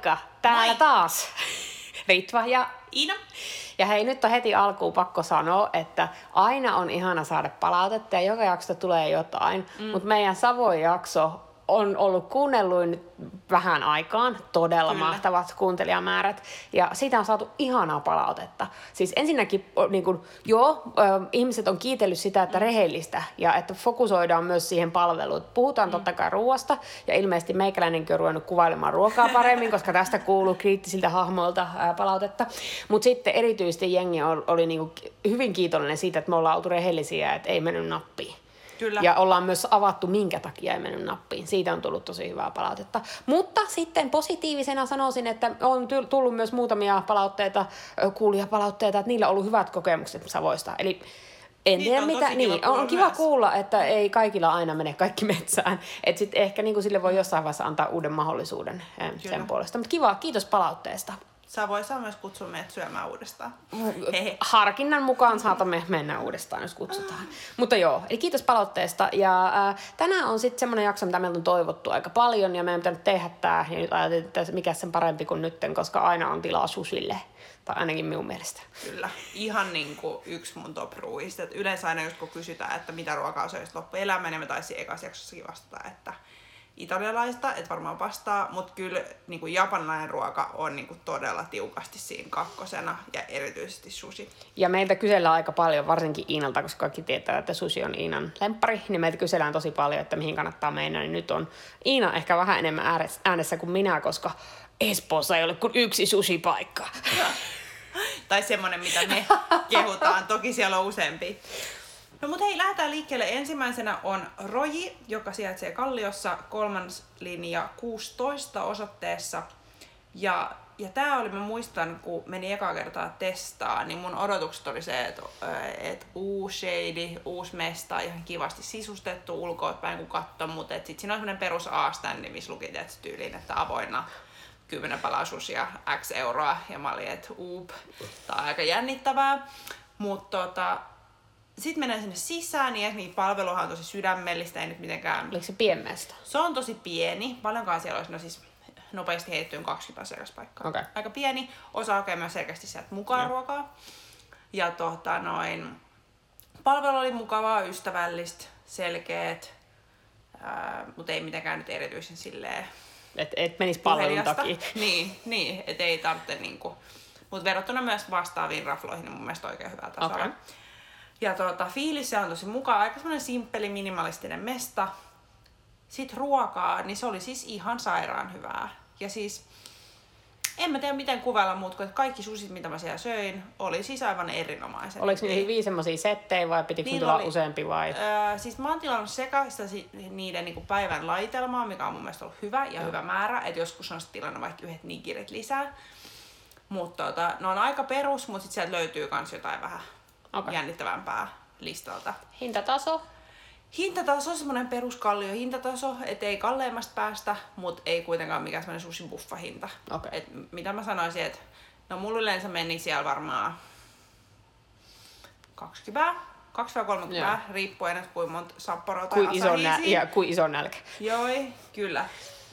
Moikka! Täällä Moi. taas Ritva ja Iina? ja hei, nyt on heti alkuun pakko sanoa, että aina on ihana saada palautetta ja joka jakso tulee jotain, mm. mutta meidän Savon jakso on ollut kuunnelluin vähän aikaan, todella Kyllä. mahtavat kuuntelijamäärät, ja siitä on saatu ihanaa palautetta. Siis ensinnäkin, niin kuin, joo, ö, ihmiset on kiitellyt sitä, että rehellistä, ja että fokusoidaan myös siihen palveluun. Puhutaan mm. totta kai ruoasta, ja ilmeisesti meikäläinenkin on ruvennut kuvailemaan ruokaa paremmin, koska tästä kuuluu kriittisiltä hahmoilta ää, palautetta. Mutta sitten erityisesti jengi oli, oli niin kuin hyvin kiitollinen siitä, että me ollaan oltu rehellisiä, että ei mennyt nappiin. Kyllä. Ja ollaan myös avattu, minkä takia ei mennyt nappiin. Siitä on tullut tosi hyvää palautetta. Mutta sitten positiivisena sanoisin, että on tullut myös muutamia palautteita, kuulijapalautteita, että niillä on ollut hyvät kokemukset Savoista. Eli en tiedä mitä, kiva niin, on kiva myös. kuulla, että ei kaikilla aina mene kaikki metsään. Että sitten ehkä niin sille voi jossain vaiheessa antaa uuden mahdollisuuden eh, sen Kyllä. puolesta. Mutta kiva, kiitos palautteesta. Sä voi saa myös kutsua meidät syömään uudestaan. Hehe. harkinnan mukaan saatamme mennä uudestaan, jos kutsutaan. Mutta joo, eli kiitos palautteesta. Ja äh, tänään on sitten semmoinen jakso, mitä meiltä on toivottu aika paljon, ja meidän pitänyt tehdä tämä, ja nyt ajattelin, että mikä sen parempi kuin nytten, koska aina on tilaa susille. Tai ainakin minun mielestä. Kyllä. Ihan niinku yksi mun top ruuista. Yleensä aina just kun kysytään, että mitä ruokaa söisit loppuelämään, niin me taisin ekas jaksossakin vastata, että italialaista, että varmaan vastaa, mutta kyllä niinku japanilainen ruoka on niinku todella tiukasti siinä kakkosena ja erityisesti sushi. Ja meiltä kysellään aika paljon, varsinkin Iinalta, koska kaikki tietää, että sushi on Iinan lemppari, niin meiltä kysellään tosi paljon, että mihin kannattaa mennä. Niin nyt on Iina ehkä vähän enemmän äänessä kuin minä, koska Espoossa ei ole kuin yksi sushi-paikka. Tai semmonen, mitä me kehutaan. Toki siellä on useampi. No mut hei, lähdetään liikkeelle. Ensimmäisenä on Roji, joka sijaitsee Kalliossa kolmas linja 16 osoitteessa. Ja, ja tää oli, mä muistan, kun meni ekaa kertaa testaa, niin mun odotukset oli se, että et uusi shady, uusi mesta, ihan kivasti sisustettu ulkoapäin kun katto, mutta et sit siinä on semmonen perus A-standi, missä luki tietysti tyyliin, että avoinna 10 palaa susia, X euroa, ja mä olin, että uub, tää on aika jännittävää. Mutta tota, sitten mennään sinne sisään, niin niin palveluhan on tosi sydämellistä, ei nyt mitenkään Oliko se pienmestä? se on tosi pieni. Paljonkaan siellä olisi, no siis nopeasti heittyyn 20 asiakaspaikkaa. Okei. Aika pieni. Osa hakee myös selkeästi sieltä mukaan Joo. ruokaa. Ja tota noin, palvelu oli mukavaa, ystävällistä, selkeät, ää, mutta ei mitenkään nyt erityisen silleen Et, et menisi palvelun takia. Niin, niin et ei tarvitse niinku. Mutta verrattuna myös vastaaviin rafloihin, niin mun mielestä oikein hyvää tasoa. Okei. Ja tuota, fiilis se on tosi mukava, aika semmoinen simppeli, minimalistinen mesta. Sitten ruokaa, niin se oli siis ihan sairaan hyvää. Ja siis, en mä tiedä miten kuvailla muut, kuin että kaikki susit, mitä mä siellä söin, oli siis aivan erinomaiset. Oliko niihin viisi semmoisia settejä vai pitikö Niillä tulla oli- useampi vai? Öö, siis mä oon tilannut si- niiden niinku päivän laitelmaa, mikä on mun mielestä ollut hyvä ja hyvä määrä, että joskus on sitten tilannut vaikka yhdet nigirit lisää. Mutta tota, ne on aika perus, mutta sitten sieltä löytyy myös jotain vähän Okei. jännittävämpää listalta. Hintataso? Hintataso on semmoinen peruskallio hintataso, et ei kalleimmasta päästä, mutta ei kuitenkaan mikään semmoinen sushi buffa hinta. Okei. Et mitä mä sanoisin, että no mulla yleensä meni siellä varmaan 20, 20-30, Joo. riippuen, että kuinka monta sapporoa tai Kuin iso, nä- ja kuin iso nälkä. Joo, kyllä.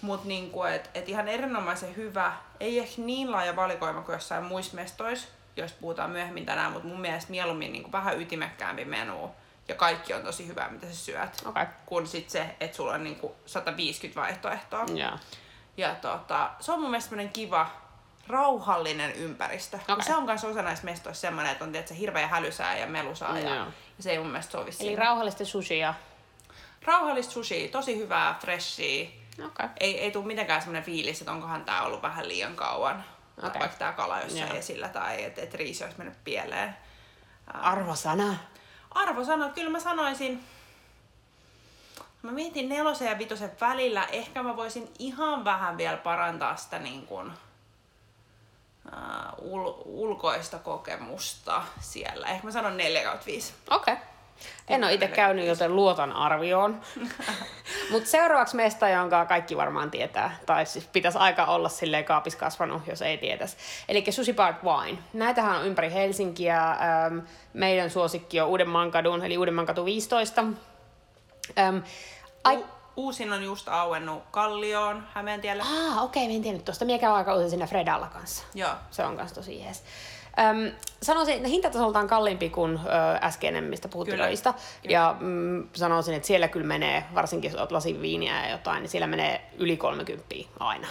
Mutta niinku, et, et ihan erinomaisen hyvä. Ei ehkä niin laaja valikoima kuin jossain muissa mestoissa, jos puhutaan myöhemmin tänään, mutta mun mielestä mieluummin niinku vähän ytimekkäämpi menu. Ja kaikki on tosi hyvää, mitä sä syöt. Okei. Kun sit se, että sulla on niinku 150 vaihtoehtoa. Joo. Ja tota, se on mun mielestä kiva, rauhallinen ympäristö. Okay. Se on myös osa näissä mestoissa semmoinen, että on tietysti, hirveä hälysää ja melusaa. Ja, Joo. ja se ei mun mielestä sovi Eli rauhallista sushia. Rauhallista sushi, tosi hyvää, freshia. Okei. Ei, ei tule mitenkään semmoinen fiilis, että onkohan tää ollut vähän liian kauan. Okay. Vaikka tää kala jossain Joo. esillä tai että et riisi olisi mennyt pieleen. Arvosana. Arvosana, kyllä mä sanoisin, mä mietin nelosen ja vitosen välillä. Ehkä mä voisin ihan vähän vielä parantaa sitä niin kuin, uh, ul, ulkoista kokemusta siellä. Ehkä mä sanon 4 kautta 5. Okei. En ole itse käynyt, joten luotan arvioon. Mutta seuraavaksi mesta, jonka kaikki varmaan tietää, tai siis pitäisi aika olla silleen kaapis kasvanut, jos ei tietäisi. Eli Sushi Park Wine. Näitähän on ympäri Helsinkiä. Ähm, meidän suosikki on Uudenmaan kadun, eli Uudenmaan katu 15. Ähm, ai, uusin on just auennut Kallioon Hämeentielle. Ah, okei, okay, en tiennyt tuosta. Mie käyn aika usein siinä Fredalla kanssa. Joo. Se on kanssa tosi jees. Öm, sanoisin, että hintatasoltaan kalliimpi kuin ö, äskeinen, mistä puhuttiin Kyllä. Ja mm, sanoisin, että siellä kyllä menee, varsinkin jos olet lasin viiniä ja jotain, niin siellä menee yli 30 aina.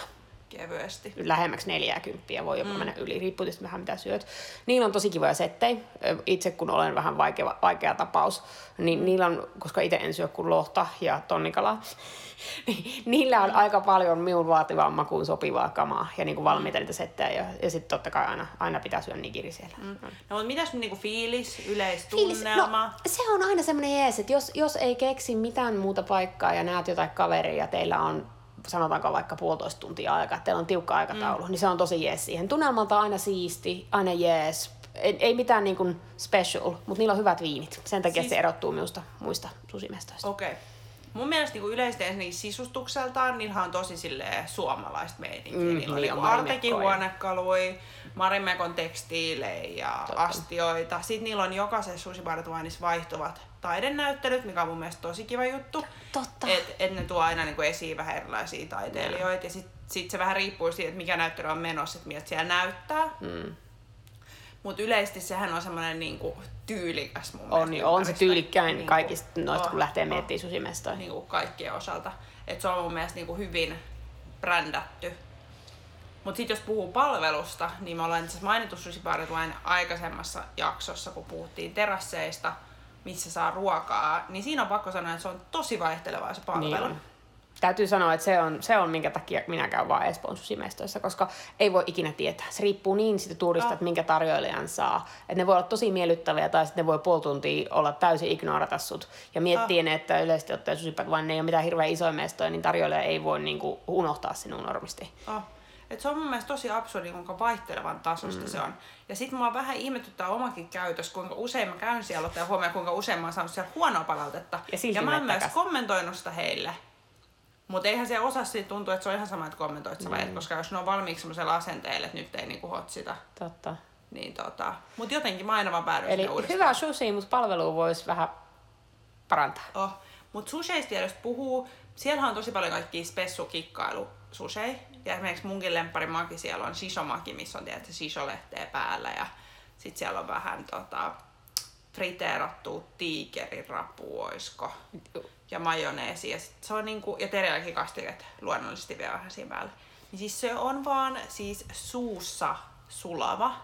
Kevyesti. Lähemmäksi 40 voi jopa mm. mennä yli, riippuu tietysti vähän mitä syöt. Niillä on tosi kivoja settejä. Itse kun olen vähän vaikea, vaikea tapaus, niin niillä on, koska itse en syö kuin lohta ja tonnikalaa, niin niillä on aika paljon minun vaativaan makuun sopivaa kamaa ja niin kuin valmiita niitä settejä. Ja, ja sitten totta kai aina, aina pitää syödä nigiri siellä. Mm. No mutta mitäs niinku fiilis, Fiilis- yleistunnelma? No, se on aina semmoinen jees, että jos, jos ei keksi mitään muuta paikkaa ja näet jotain kaveria ja teillä on sanotaanko vaikka puolitoista tuntia aikaa, että teillä on tiukka aikataulu, mm. niin se on tosi jees siihen. Tunnelmalta aina siisti, aina jees. Ei, ei mitään niin kuin special, mutta niillä on hyvät viinit. Sen takia Siis- se erottuu minusta muista susimestoista. Okei. Okay. Mun mielestä niinku yleisesti ensinnäkin sisustukseltaan niillähän on tosi silleen suomalaista meininkiä. Mm, Niillä on niin Artekin huonekalui, Marimekon tekstiilejä ja Totta. astioita. Sitten niillä on jokaisessa Sushi Bar Twineissa vaihtuvat taidenäyttelyt, mikä on mun mielestä tosi kiva juttu. Totta. Et, et ne tuo aina niinku esiin vähän erilaisia taiteilijoita. Ja sit, sit se vähän riippuu siitä, että mikä näyttely on menossa, että miltä siellä näyttää. Mm. Mutta yleisesti sehän on semmoinen niinku tyylikäs mun On, mielestä on se tyylikkäin Niinku- kaikista noista, kun Oh, lähtee miettimään susimestoja. niin kuin kaikkien osalta. Et se on mun mielestä niin kuin hyvin brändätty. Mutta sitten jos puhuu palvelusta, niin me ollaan itse mainittu Bar Wine aikaisemmassa jaksossa, kun puhuttiin terasseista, missä saa ruokaa, niin siinä on pakko sanoa, että se on tosi vaihtelevaa se palvelu. Niin. Täytyy sanoa, että se on, se on minkä takia minä käyn vaan Espoon susimestoissa, koska ei voi ikinä tietää. Se riippuu niin siitä tuurista, Ah. että minkä tarjoilijan saa. Että ne voi olla tosi miellyttäviä tai sitten ne voi puoli tuntia olla täysin ignorata sut. Ja miettii, että yleisesti ottaen susipäät, vaan ne ei ole mitään hirveän isoja mestoja, niin tarjoilija ei voi niinku unohtaa sinun normisti. Oh. Et se on mun mielestä tosi absurdi, kuinka vaihtelevan tasosta mm. se on. Ja sit mua vähän ihmetyttää omakin käytös, kuinka usein mä käyn siellä, ottaa huomioon, kuinka usein mä oon saanut siellä huonoa palautetta. Ja ja mä oon myös takas. kommentoinut sitä heille. Mutta eihän se osa siitä tuntuu, että se on ihan sama, että kommentoit sä vai et, koska jos ne on valmiiksi semmoisella asenteella, että nyt ei niinku hotsita, Totta. niin tota... Mut jotenkin mä aina vaan päädyin Eli uudestaan. hyvä sushi, mutta palvelu voisi vähän parantaa. Oh. Mutta susheista vielä jos puhuu, siellä on tosi paljon kaikkia spessukikkailu sushei. Ja esimerkiksi munkin lempparimaki siellä on shishomaki, missä on tietysti shisholehteä päällä. Ja sit siellä on vähän tota, friteerattu tiikerirapu, oisko. Ja majoneesi. Ja, sit se on niinku, ja teriyaki kastiket luonnollisesti vielä vähän siinä päällä. Niin siis se on vaan siis suussa sulava.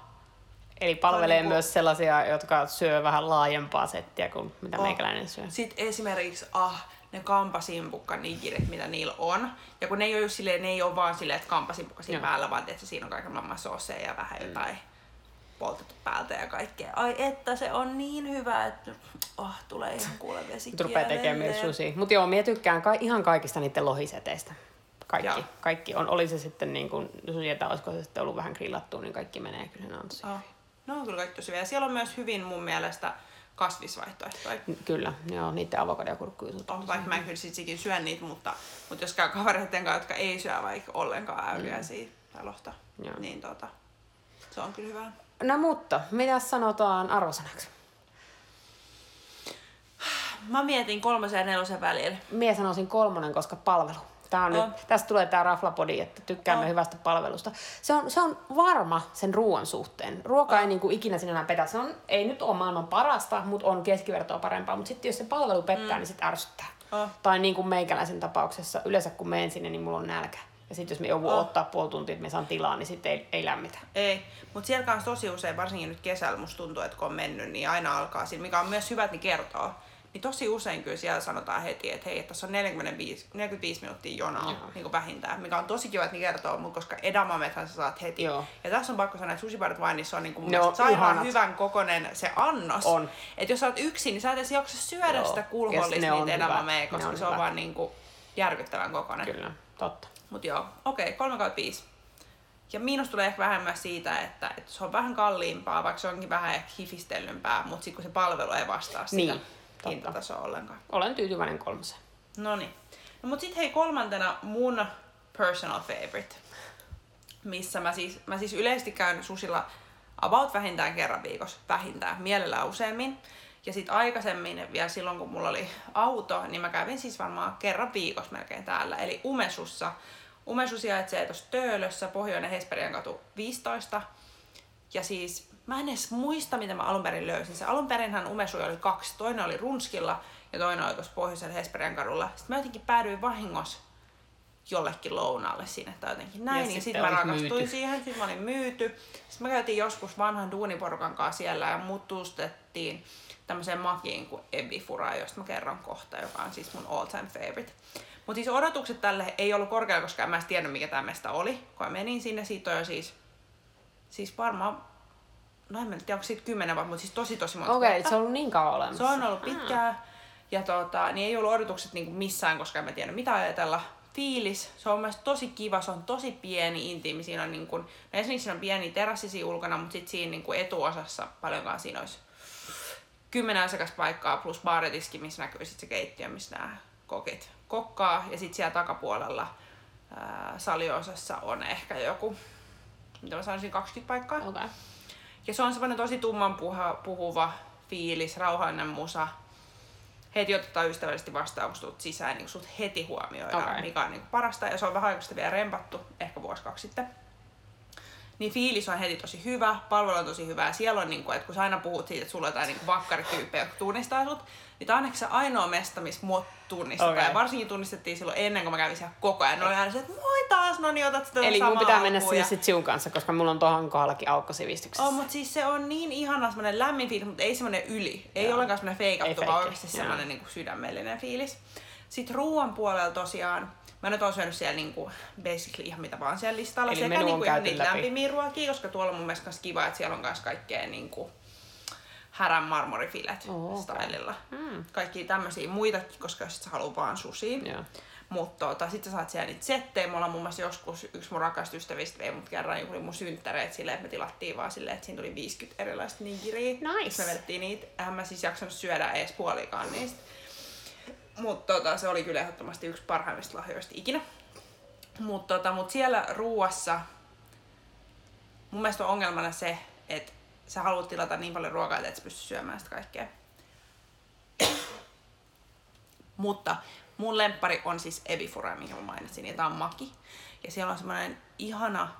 Eli palvelee niinku- myös sellaisia, jotka syö vähän laajempaa settiä kuin mitä Oh. meikäläinen syö. Sitten esimerkiksi, ah, ne kampasimpukka nigirit, mitä niillä on. Ja kun ne ei ole just silleen, ne ei ole vaan silleen, että kampasimpukka siinä Joo. päällä, vaan että siinä on kaiken maailman sooseja ja vähän jotain poltettu päältä ja kaikkea. Ai että se on niin hyvä, että oh, tulee ihan kuule vesi rupeaa tekemään myös sushi. Mutta joo, minä tykkään ka- ihan kaikista niiden lohiseteistä. Kaikki. Joo. kaikki on. Oli se sitten niin kuin sushi, tai olisiko se sitten ollut vähän grillattua, niin kaikki menee. Kyllä ne on tosi. Oh. No on kyllä kaikki tosi hyvä. Ja siellä on myös hyvin mun mielestä kasvisvaihtoehtoja. Kyllä, joo, niiden avokado ja kurkkujutut. On, vaikka mä en kyllä sit sikin syö niitä, mutta, mutta jos käy kavereiden kanssa, jotka ei syö vaikka ollenkaan äyliäisiä tai lohta, Joo. niin tota, se on kyllä hyvä. No mutta, mitä sanotaan arvosanaksi? Mä mietin kolmosen ja nelosen välillä. Mie sanoisin kolmonen, koska palvelu. Tää on On. nyt, tästä tulee tämä raflapodi, että tykkäämme On. hyvästä palvelusta. Se on, se on varma sen ruoan suhteen. Ruoka ei niinku ikinä sinällään petä. Se on, ei nyt ole maailman parasta, mutta on keskivertoa parempaa. Mutta sitten jos se palvelu pettää, mm. niin sitten ärsyttää. On. Tai niin kuin meikäläisen tapauksessa, yleensä kun menen sinne, niin mulla on nälkä. Ja sitten jos me joudun On. ottaa puoli tuntia, että me saan tilaa, niin sitten ei, ei lämmitä. Ei, mutta siellä kanssa tosi usein, varsinkin nyt kesällä musta tuntuu, että kun on mennyt, niin aina alkaa siinä, mikä on myös hyvä, että ne kertoo. Niin tosi usein kyllä siellä sanotaan heti, että hei, että tässä on 45, 45 minuuttia jonoa Joo. niin kuin vähintään, mikä on tosi kiva, että ne kertoo, mutta koska edamamethan sä saat heti. Joo. Ja tässä on pakko sanoa, että Sushi Bar Winessa on niin kuin Ne on sairaan ihanat. hyvän kokonen se annos. On. Että jos sä oot yksin, niin sä et edes jaksa syödä Joo. sitä kulhollista on niitä edamamea, koska on se on vaan niin kuin järkyttävän kokonen. Kyllä, totta. Mut joo, okei, okay, 3 kautta 5. Ja miinus tulee ehkä vähän myös siitä, että, että se on vähän kalliimpaa, vaikka se onkin vähän ehkä hifistellympää, mutta sitten kun se palvelu ei vastaa sitä Niin, totta. hintatasoa ollenkaan. Olen tyytyväinen kolmoseen. No niin. No, mutta sitten hei kolmantena mun personal favorite, missä mä siis, mä siis yleisesti käyn susilla about vähintään kerran viikossa, vähintään, mielellään useammin. Ja sitten aikaisemmin, vielä silloin kun mulla oli auto, niin mä kävin siis varmaan kerran viikossa melkein täällä. Eli Umesussa. Umesu sijaitsee tuossa Töölössä, Pohjoinen Hesperian katu 15. Ja siis mä en edes muista, mitä mä alun perin löysin. Se alun perinhän Umesuja oli kaksi. Toinen oli Runskilla ja toinen oli tuossa Pohjoisen Hesperian kadulla. Sitten mä jotenkin päädyin vahingossa jollekin lounaalle sinne tai jotenkin näin. Ja, ja sitten sit mä rakastuin myyty. siihen, sitten mä olin myyty. Sitten mä käytiin joskus vanhan duuniporukan kanssa siellä ja mut tuustettiin tämmöiseen makiin kuin Ebifura, josta mä kerron kohta, joka on siis mun all time favorite. Mutta siis odotukset tälle ei ollut korkealla, koska mä en tiedä mikä tämä mesta oli. Kun mä menin sinne, siitä on jo siis, siis varmaan no en tiedä, onko siitä kymmenen vuotta, mutta siis tosi tosi monta Okei, okay, se on ollut niin kauan olemassa. Se on ollut pitkään. Ja tota, niin ei ollut odotukset niinku missään, koska en mä tiedä mitä ajatella. Fiilis, se on mielestäni tosi kiva, se on tosi pieni, intiimi. Siinä on niin kuin, no esimerkiksi siinä on pieni terassisi ulkona, mutta sitten siinä niin kuin etuosassa paljonkaan siinä olisi kymmenen asiakaspaikkaa plus baaritiski, missä näkyy sitten se keittiö, missä nämä kokit kokkaa. Ja sitten siellä takapuolella ää, saliosassa on ehkä joku, mitä mä sanoisin, 20 paikkaa. Okay. Ja se on semmoinen tosi tumman puha, puhuva fiilis, rauhallinen musa. Heti otetaan ystävällisesti vastaan, kun tulet sisään, niin sut heti huomioidaan, okay. mikä on niin parasta. Ja se on vähän aikaa vielä rempattu, ehkä vuosi kaksi sitten niin fiilis on heti tosi hyvä, palvelu on tosi hyvä. Ja siellä on, niin kuin, että kun sä aina puhut siitä, että sulla on jotain niin vakkarityyppejä, jotka tunnistaa sut, niin tämä on ehkä se ainoa mesta, missä mut tunnistetaan. Okay. Ja varsinkin tunnistettiin silloin ennen kuin mä kävin siellä koko ajan. Ne oli aina se, että moi taas, no niin otat sitä Eli mun pitää mennä sinne ja... sit sinun kanssa, koska mulla on tohon kohdallakin aukko sivistyksessä. Oh, mutta siis se on niin ihana semmonen lämmin fiilis, mutta ei semmonen yli. Ei Joo. ollenkaan semmonen feikattu, vaan oikeasti semmonen niin sydämellinen fiilis. Sitten ruoan puolella tosiaan, Mä nyt oon syönyt siellä niinku basically ihan mitä vaan siellä listalla. Eli Sekä niinku ihan niitä lämpimiä ruokia, koska tuolla on mun mielestä kiva, että siellä on myös kaikkea niinku härän marmorifilet oh, okay. stylilla. Mm. Kaikki tämmöisiä muitakin, koska jos sä haluat vaan susiin. Yeah. Mutta tota, sit sä saat siellä niitä settejä. Mulla muun muassa joskus yksi mun rakasta ystävistä vei mut kerran juhli mun synttäreet silleen, että me tilattiin vaan silleen, että siinä tuli 50 erilaista nigiriä. Nice. Me vedettiin niitä. Eihän mä siis jaksanut syödä edes puolikaan niistä. Mutta tota, se oli kyllä ehdottomasti yksi parhaimmista lahjoista ikinä. Mutta tota, mut siellä ruuassa mun mielestä on ongelmana se, että sä haluat tilata niin paljon ruokaa, että et sä pysty syömään sitä kaikkea. Mutta mun lemppari on siis Ebifura, minkä mä mainitsin, ja tää on maki. Ja siellä on semmoinen ihana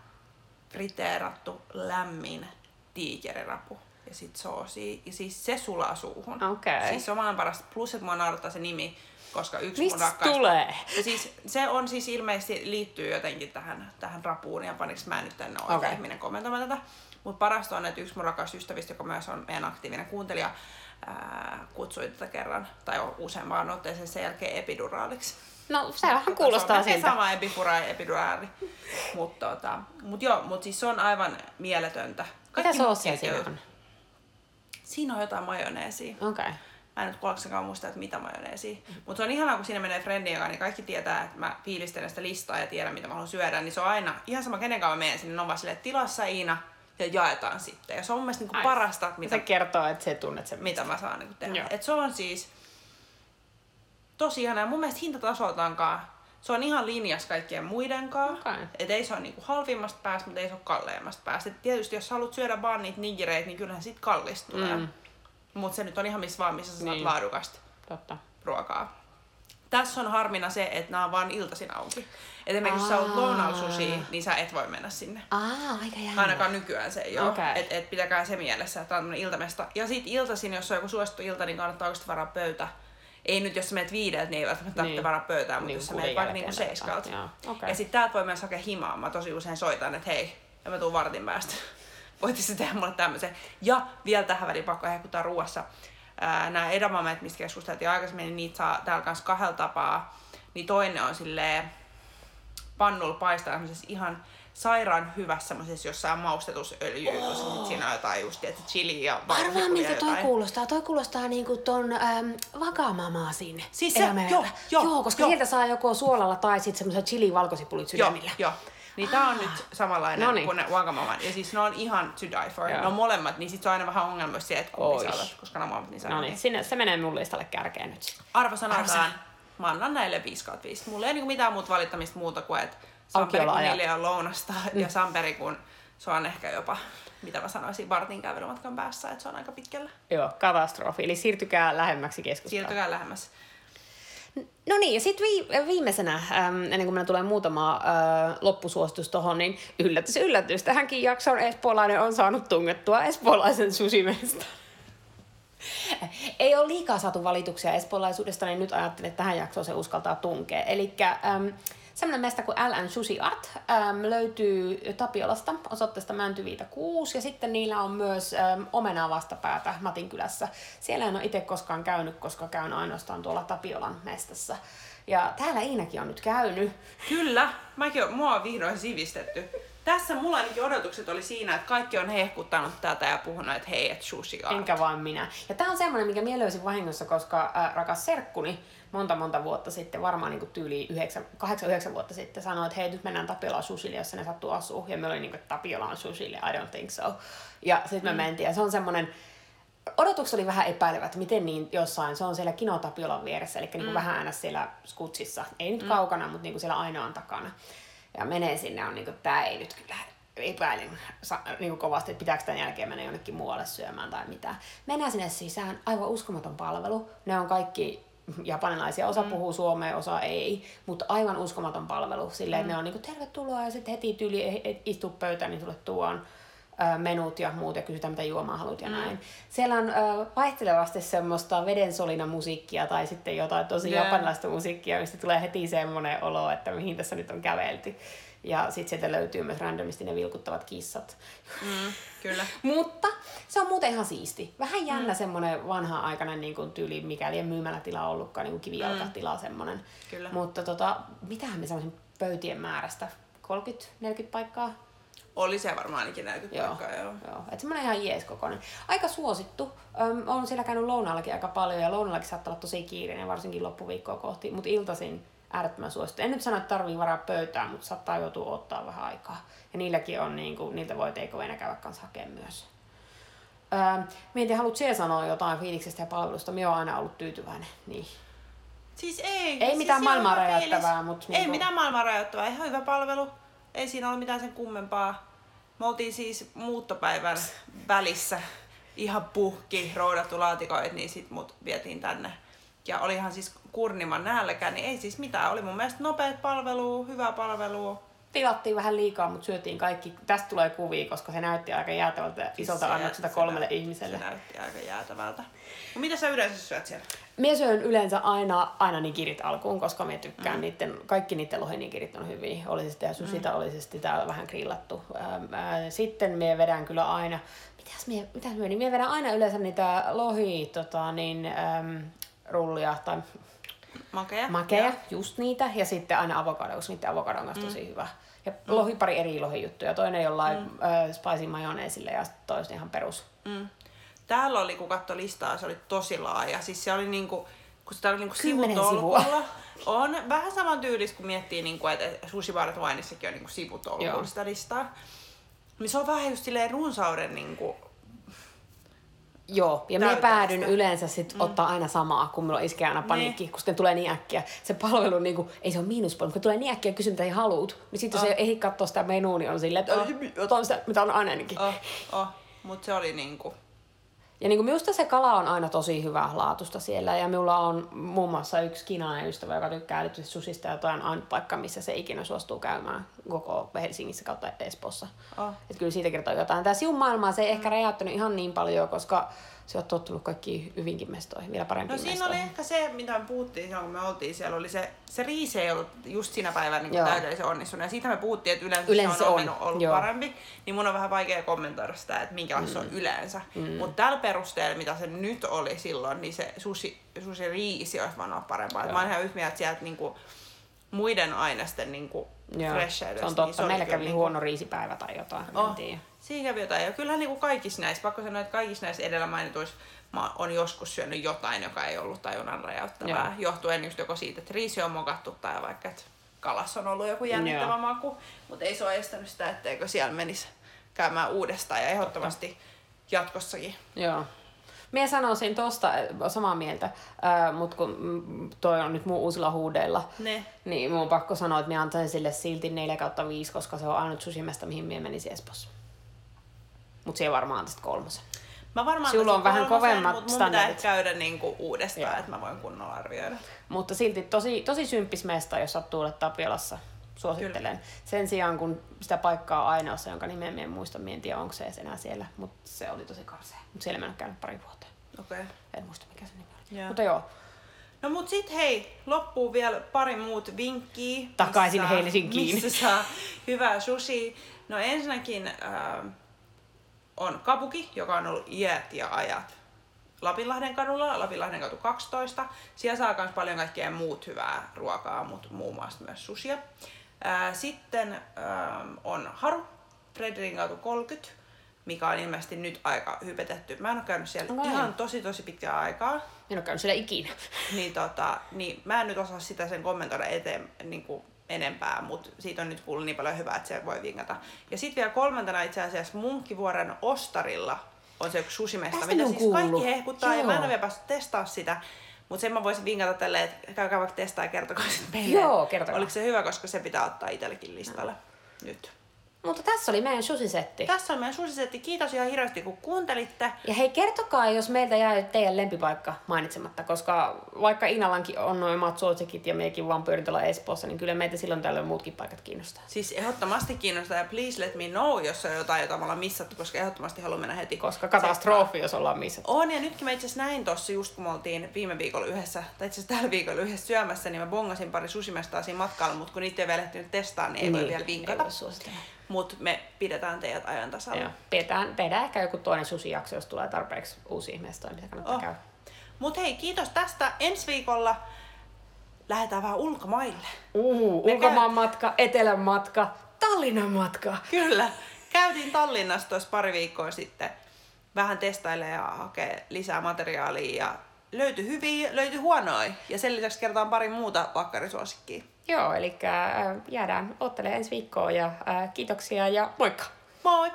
friteerattu, lämmin tiikerirapu ja sit soosi. Ja siis se sulaa suuhun. Okei. Okay. Siis se on maailman parasta. Plus, että mua naurattaa se nimi, koska yksi Mist mun rakkaista... tulee? Ja siis, se on siis ilmeisesti liittyy jotenkin tähän, tähän rapuun ja paniks mä nyt tänne oikein okay. ihminen kommentoimaan tätä. Mutta parasta on, että yksi mun rakas ystävistä, joka myös on meidän aktiivinen kuuntelija, ää, kutsui tätä kerran, tai useampaan otteeseen sen jälkeen epiduraaliksi. No se vähän kuulostaa se siltä. sama epifura ja epiduraali. Mutta tota, mut joo, mut siis se on aivan mieletöntä. Kaikki Mitä soosia siinä on? Siinä on jotain majoneesia. Okei. Okay. Mä en nyt kuollaksenkaan muista, että mitä majoneesia. Mm. Mutta se on ihanaa, kun siinä menee friendin kanssa, niin kaikki tietää, että mä fiilistelen sitä listaa ja tiedän, mitä mä haluan syödä. Niin se on aina, ihan sama kenen kanssa mä menen sinne, ne on vaan silleen, tilassa Iina ja jaetaan sitten. Ja se on mun mielestä niinku parasta, mitä... Se kertoo, että se tunnet sen. Mitä mä saan niinku tehdä. Et se on siis tosi ihanaa. Ja mun mielestä hintatasoltaankaan se on ihan linjas kaikkien muiden kanssa. Okay. Et ei se ole niinku halvimmasta päästä, mutta ei se ole kalleimmasta päästä. Et tietysti jos haluat syödä vaan niitä nigireitä, niin kyllähän sit kallista tulee. Mm. Mutta se nyt on ihan missä vaan, missä sä saat niin. laadukasta Totta. ruokaa. Tässä on harmina se, että nämä on vaan iltaisin auki. Et esimerkiksi jos sä oot lounaalla sushi, niin sä et voi mennä sinne. Aa, aika jännä. Ainakaan nykyään se ei ole. Okay. Et, et pitäkää se mielessä, että on iltamesta. Ja sit iltaisin, jos on joku suosittu ilta, niin kannattaa oikeasti varaa pöytä ei nyt jos sä menet viideltä, niin ei välttämättä tarvitse niin. varaa pöytään, mutta niin, jos sä menet vaikka niinku seiskalta. Okay. Ja sitten täältä voi myös hakea himaa. Mä tosi usein soitan, että hei, ja mä tuun vartin päästä. Voitte tehdä mulle tämmöisen. Ja vielä tähän väliin pakko hehkuttaa ruuassa. Nämä edamamet, mistä keskusteltiin aikaisemmin, niin niitä saa täällä kanssa kahdella tapaa. Niin toinen on silleen pannulla paistaa ihan sairaan hyvässä semmoisessa jossain maustetusöljyä, oh. koska siinä on jotain just, että chili ja Arvaa miltä toi kuulostaa. Toi kuulostaa niinku ton ähm, vakamamaasin siis se, joo, joo, joo, koska jo. sieltä saa joko suolalla tai sitten semmoisen chili valkosipulit sydämillä. Joo, joo. Niin tää on nyt samanlainen Noniin. kuin ne Wagamaman. Ja siis ne on ihan to die for. Joo. Ne on molemmat, niin sit se on aina vähän ongelma se, että kumpi saatat, koska ne on molemmat niin No niin, sinne, se menee mun listalle kärkeen nyt. Arvo sanotaan, mä annan näille 5 5. Mulla ei niinku mitään muuta valittamista muuta kuin, että Samperi kun niille on lounasta mm. ja Samperi kun se on ehkä jopa, mitä mä sanoisin, vartin kävelymatkan päässä, että se on aika pitkällä. Joo, katastrofi. Eli siirtykää lähemmäksi keskustaan. Siirtykää lähemmäs. No niin, ja sitten viimeisenä, äm, ennen kuin meillä tulee muutama äh, loppusuositus tuohon, niin yllätys, yllätys. Tähänkin jaksoon espoolainen on saanut tungettua espoolaisen susimesta. Ei ole liikaa saatu valituksia espoolaisuudesta, niin nyt ajattelin, että tähän jaksoon se uskaltaa tunkea. Eli semmoinen mesta kuin LN Sushi Art äm, löytyy Tapiolasta osoitteesta Mäntyviitä 6 ja sitten niillä on myös äm, omenaa vastapäätä Matinkylässä. Siellä en ole itse koskaan käynyt, koska käyn ainoastaan tuolla Tapiolan mestassa. Ja täällä Iinakin on nyt käynyt. Kyllä, mäkin on, mua on vihdoin sivistetty. Tässä mulla ainakin odotukset oli siinä, että kaikki on hehkuttanut tätä ja puhunut, että hei, että sushi art. Enkä vaan minä. Ja tää on semmoinen, mikä minä löysin vahingossa, koska äh, rakas serkkuni monta monta vuotta sitten, varmaan niin tyyli 8-9 vuotta sitten, sanoi, että hei, nyt mennään Tapiolaan susille, jos ne sattuu asuu. Ja me oli niin kuin, että Tapiola on susille, I don't think so. Ja sitten me mm. mentiin, ja se on semmoinen, odotukset oli vähän epäilevät, että miten niin jossain, se on siellä Kino Tapiolan vieressä, eli niin kuin mm. vähän aina siellä skutsissa, ei nyt mm. kaukana, mutta niin kuin siellä ainoan takana. Ja menee sinne, on niin kuin, tää ei nyt kyllä epäilin niin kovasti, että pitääkö tämän jälkeen mennä jonnekin muualle syömään tai mitä. Mennään sinne sisään, aivan uskomaton palvelu. Ne on kaikki japanilaisia, osa mm. puhuu suomea, osa ei, mutta aivan uskomaton palvelu. Silleen, mm. ne on niin kuin, tervetuloa ja sitten heti tyyli istu pöytään, niin sulle tuon menut ja muut ja kysytään mitä juomaa haluat ja mm. näin. Siellä on ö, vaihtelevasti semmoista vedensolina musiikkia tai sitten jotain tosi yeah. japanilaista musiikkia, mistä tulee heti semmoinen olo, että mihin tässä nyt on kävelty. Ja sitten sieltä löytyy myös randomisti ne vilkuttavat kissat. Mm, kyllä. Mutta se on muuten ihan siisti. Vähän jännä mm. semmoinen vanha-aikainen niin kuin tyyli, mikäli ei myymälätila ollutkaan, niin kuin kivijalkatila mm. semmoinen. Kyllä. Mutta tota, mitähän me sanoisin pöytien määrästä? 30-40 paikkaa? Oli se varmaan ainakin 40 joo, paikkaa, joo. joo. Että semmoinen ihan jees kokoinen. Aika suosittu. Öm, on siellä käynyt lounaallakin aika paljon ja lounallakin saattaa olla tosi kiireinen, varsinkin loppuviikkoa kohti. Mutta iltaisin äärettömän suosittu. En nyt sano, että tarvii varaa pöytään, mutta saattaa joutua ottaa vähän aikaa. Ja niilläkin on, niin kuin, niiltä voi takeawayna käydä kanssa hakemaan myös. Öö, mietin, haluat siellä sanoa jotain fiiliksestä ja palvelusta? Minä olen aina ollut tyytyväinen. Niin. Siis ei. Ei mitään siis maailmaa rajoittavaa, mutta... Ei niin mitään maailmaa rajoittavaa, ihan hyvä palvelu. Ei siinä ole mitään sen kummempaa. Me oltiin siis muuttopäivän välissä ihan puhki, roudattu laatikoit, niin sit mut vietiin tänne ja olihan siis kurniman nälkä, niin ei siis mitään. Oli mun mielestä nopeat palvelu, hyvä palvelu. Tilattiin vähän liikaa, mutta syötiin kaikki. Tästä tulee kuvia, koska se näytti aika jäätävältä siis isolta se, annokselta kolmelle se ihmiselle. Se näytti aika jäätävältä. No, mitä sä yleensä syöt siellä? Mie syön yleensä aina, aina nikirit alkuun, koska me tykkään mm. niiden, kaikki niiden lohinikirit on hyviä. Oli sitten ja susita, mm. oli se sitten täällä vähän grillattu. Sitten me vedän kyllä aina, mitäs mie, mitäs mie, niin mie vedän aina yleensä niitä lohi, tota, niin, äm, rullia tai makeja, makeja just niitä. Ja sitten aina avokado, koska niiden avokado on mm. tosi hyvä. Ja mm. lohi, pari eri lohijuttuja. Toinen jollain mm. äh, spicy majoneesille ja toinen ihan perus. Mm. Täällä oli, kun katsoi listaa, se oli tosi laaja. Siis se oli niinku, kun sitä oli niinku sivutolkulla. On vähän saman tyylis, kun miettii, niinku, että sushi bar Winessakin on niinku sivutolkulla sitä listaa. Niin se on vähän just silleen runsauden niinku, Joo, ja minä päädyn yleensä sit mm. ottaa aina samaa, kun mulla iskee aina paniikki, niin. kun sitten tulee niin äkkiä. Se palvelu, niin kuin, ei se ole miinuspalvelu, kun tulee niin äkkiä kysyn, mitä ei haluut, niin sitten oh. jos ei ehdi katsoa sitä menua, niin on silleen, että oh. otan sitä, mitä on aina ennenkin. Oh. Oh. Mutta se oli niinku, ja niin kuin minusta se kala on aina tosi hyvä laatusta siellä. Ja minulla on muun muassa yksi kiinainen ystävä, joka tykkää erityisesti susista ja toi on ainut paikka, missä se ikinä suostuu käymään koko Helsingissä kautta Espoossa. Oh. Että kyllä siitä kertoo jotain. Tämä siun maailmaa se ei ehkä räjäyttänyt ihan niin paljon, koska se on tottunut kaikki hyvinkin mestoihin, vielä parempiin No siinä mestoihin. oli ehkä se, mitä me puhuttiin silloin, kun me oltiin siellä, oli se, se riisi ei ollut just siinä päivänä niin täydellisen onnistunut. Ja siitä me puhuttiin, että yleensä, yleensä se on, on. ollut Joo. parempi. Niin mun on vähän vaikea kommentoida sitä, että minkälaista mm. se on mm. yleensä. Mm. Mutta tällä perusteella, mitä se nyt oli silloin, niin se sushi, sushi riisi olisi vaan olla parempaa. Mä oon ihan yhtä mieltä, että sieltä niinku, muiden ainesten niinku, Joo, se on totta. Niin se Meillä kävi niinku... huono riisipäivä tai jotain. Oh, siinä kävi jotain. Ja kyllähän niinku kaikissa näissä, pakko sanoa, että kaikissa näissä edellä mainituissa mä oon joskus syönyt jotain, joka ei ollut tajunnan räjäyttävää. Joo. Johtuen just joko siitä, että riisi on mokattu tai vaikka, että kalassa on ollut joku jännittävä Joo. maku. Mutta ei se ole estänyt sitä, etteikö siellä menisi käymään uudestaan ja ehdottomasti jatkossakin. Joo. Mie sanoisin tosta samaa mieltä, äh, mutta kun mm, toi on nyt mun uusilla huudeilla, ne. niin mun on pakko sanoa, että minä antaisin sille silti 4 kautta 5, koska se on ainut susimesta, mihin minä menisin Espossa. Mutta siellä varmaan antaisit kolmosen. Mä varmaan Sulla on vähän kovemmat mut mun pitää standardit. ehkä käydä niinku uudestaan, Joo. että mä voin kunnolla arvioida. Mutta silti tosi, tosi symppis mesta, jos sattuu olla Tapiolassa. Suosittelen. Sen sijaan, kun sitä paikkaa ainoassa, jonka nimeä en muista, en tiedä, onko se enää siellä, mutta se oli tosi karsea. Mutta siellä mä en ole käynyt pari vuotta. Okei. Okay. En muista, mikä se nimi oli. Joo. Mutta joo, No mut sit hei, loppuu vielä pari muut vinkkiä. Takaisin missä- Helsinkiin. Missä saa hyvää sushi. No ensinnäkin äh, on Kabuki, joka on ollut iät ja ajat Lapinlahden kadulla, Lapinlahden katu 12. Siellä saa myös paljon kaikkea muut hyvää ruokaa, mutta muun muassa myös sushia. Ää, sitten on Haru, Fredrikin katu 30, mikä on ilmeisesti nyt aika hypetetty. Mä en ole käynyt siellä Okei. ihan tosi tosi pitkää aikaa. en ole käynyt siellä ikinä. Niin, tota, niin mä en nyt osaa sitä sen kommentoida eteen niin kuin enempää, mutta siitä on nyt kuullut niin paljon hyvää, että se voi vinkata. Ja sitten vielä kolmantena itse asiassa Munkkivuoren Ostarilla on se yksi sushimesta, mitä siis kaikki kuullut. hehkuttaa, ja mä en Joo. ole vielä päässyt testaa sitä. Mutta sen mä voisin vinkata tälleen, että käykää vaikka testaa ja kertokaa sitten meille. Joo, kertokaa. Oliko se hyvä, koska se pitää ottaa itsellekin listalle nyt. Mutta tässä oli meidän susisetti. Tässä on meidän susisetti. Kiitos ihan hirveästi, kun kuuntelitte. Ja hei, kertokaa, jos meiltä jäi teidän lempipaikka mainitsematta, koska vaikka Inalankin on noin omat suosikit ja mekin vaan pyörin tuolla Espoossa, niin kyllä meitä silloin tällöin muutkin paikat kiinnostaa. Siis ehdottomasti kiinnostaa ja please let me know, jos on jotain, jota me ollaan missattu, koska ehdottomasti haluan mennä heti. Koska katastrofi, jos ollaan missä. On, ja nytkin mä itse asiassa näin tossa just kun me oltiin viime viikolla yhdessä, tai itse asiassa tällä viikolla yhdessä syömässä, niin mä bongasin pari sushimestaa siinä matkalla, mutta kun niitä ei vielä ehtinyt testaa, niin ei voi vielä vinkata. Ei voi suositella. Mutta me pidetään teidät ajan tasalla. Joo. Pidetään, tehdään ehkä joku toinen susijakso, jos tulee tarpeeksi uusia mestoja, mitä kannattaa Oh. käydä. Mut hei, kiitos tästä. Ensi viikolla lähdetään vähän ulkomaille. Uhu, Me ulkomaan matka, etelän matka, Tallinnan matka. Kyllä. Käytiin Tallinnassa tuossa pari viikkoa sitten vähän testailee ja hakee lisää materiaalia ja löytyi hyviä, löytyi huonoja. Ja sen lisäksi kertaan pari muuta vakkarisuosikkia. Joo, eli äh, jäädään ottelemaan ensi viikkoa ja äh, kiitoksia ja moikka! Moi!